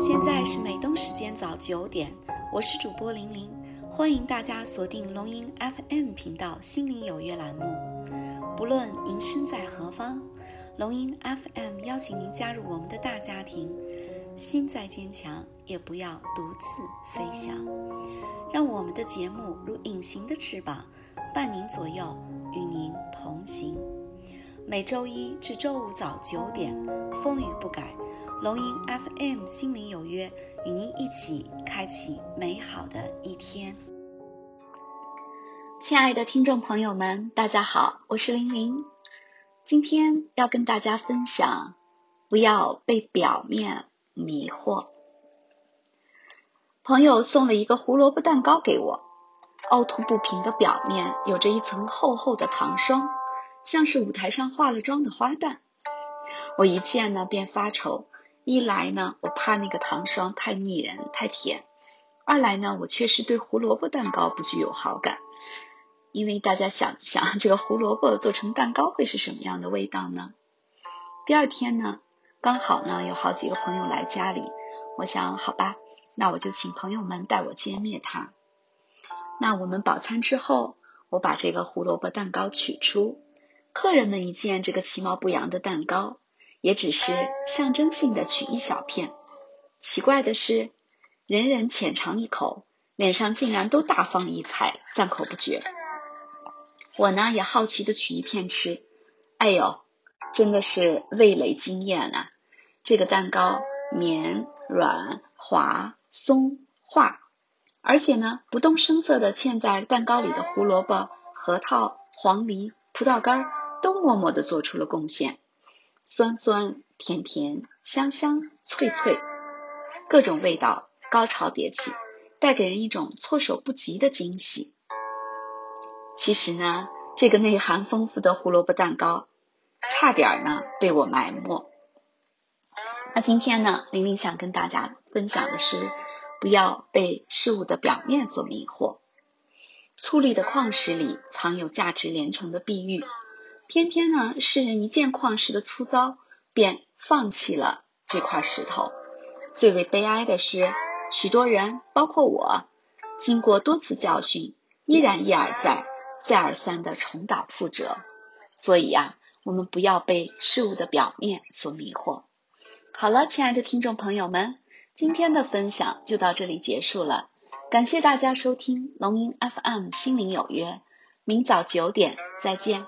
现在是美东时间早九点，我是主播玲玲，欢迎大家锁定龙吟 FM 频道《心灵有约》栏目。不论您身在何方，龙吟 FM 邀请您加入我们的大家庭。心再坚强，也不要独自飞翔。让我们的节目如隐形的翅膀，伴您左右，与您同行。每周一至周五早九点，风雨不改。龙吟 FM 心灵有约，与您一起开启美好的一天。亲爱的听众朋友们，大家好，我是玲玲。今天要跟大家分享，不要被表面迷惑。朋友送了一个胡萝卜蛋糕给我，凹凸不平的表面有着一层厚厚的糖霜，像是舞台上化了妆的花旦。我一见呢便发愁。一来呢，我怕那个糖霜太腻人、太甜；二来呢，我确实对胡萝卜蛋糕不具有好感。因为大家想想，这个胡萝卜做成蛋糕会是什么样的味道呢？第二天呢，刚好呢有好几个朋友来家里，我想好吧，那我就请朋友们带我歼灭它。那我们饱餐之后，我把这个胡萝卜蛋糕取出，客人们一见这个其貌不扬的蛋糕。也只是象征性的取一小片。奇怪的是，人人浅尝一口，脸上竟然都大放异彩，赞口不绝。我呢也好奇的取一片吃，哎呦，真的是味蕾惊艳啊！这个蛋糕绵软滑松化，而且呢不动声色的嵌在蛋糕里的胡萝卜、核桃、黄梨、葡萄干都默默的做出了贡献。酸酸甜甜，香香脆脆，各种味道高潮迭起，带给人一种措手不及的惊喜。其实呢，这个内涵丰富的胡萝卜蛋糕，差点呢被我埋没。那今天呢，玲玲想跟大家分享的是，不要被事物的表面所迷惑。粗粝的矿石里藏有价值连城的碧玉。偏偏呢，世人一见矿石的粗糙，便放弃了这块石头。最为悲哀的是，许多人，包括我，经过多次教训，依然一而再、再而三的重蹈覆辙。所以呀，我们不要被事物的表面所迷惑。好了，亲爱的听众朋友们，今天的分享就到这里结束了。感谢大家收听龙吟 FM 心灵有约，明早九点再见。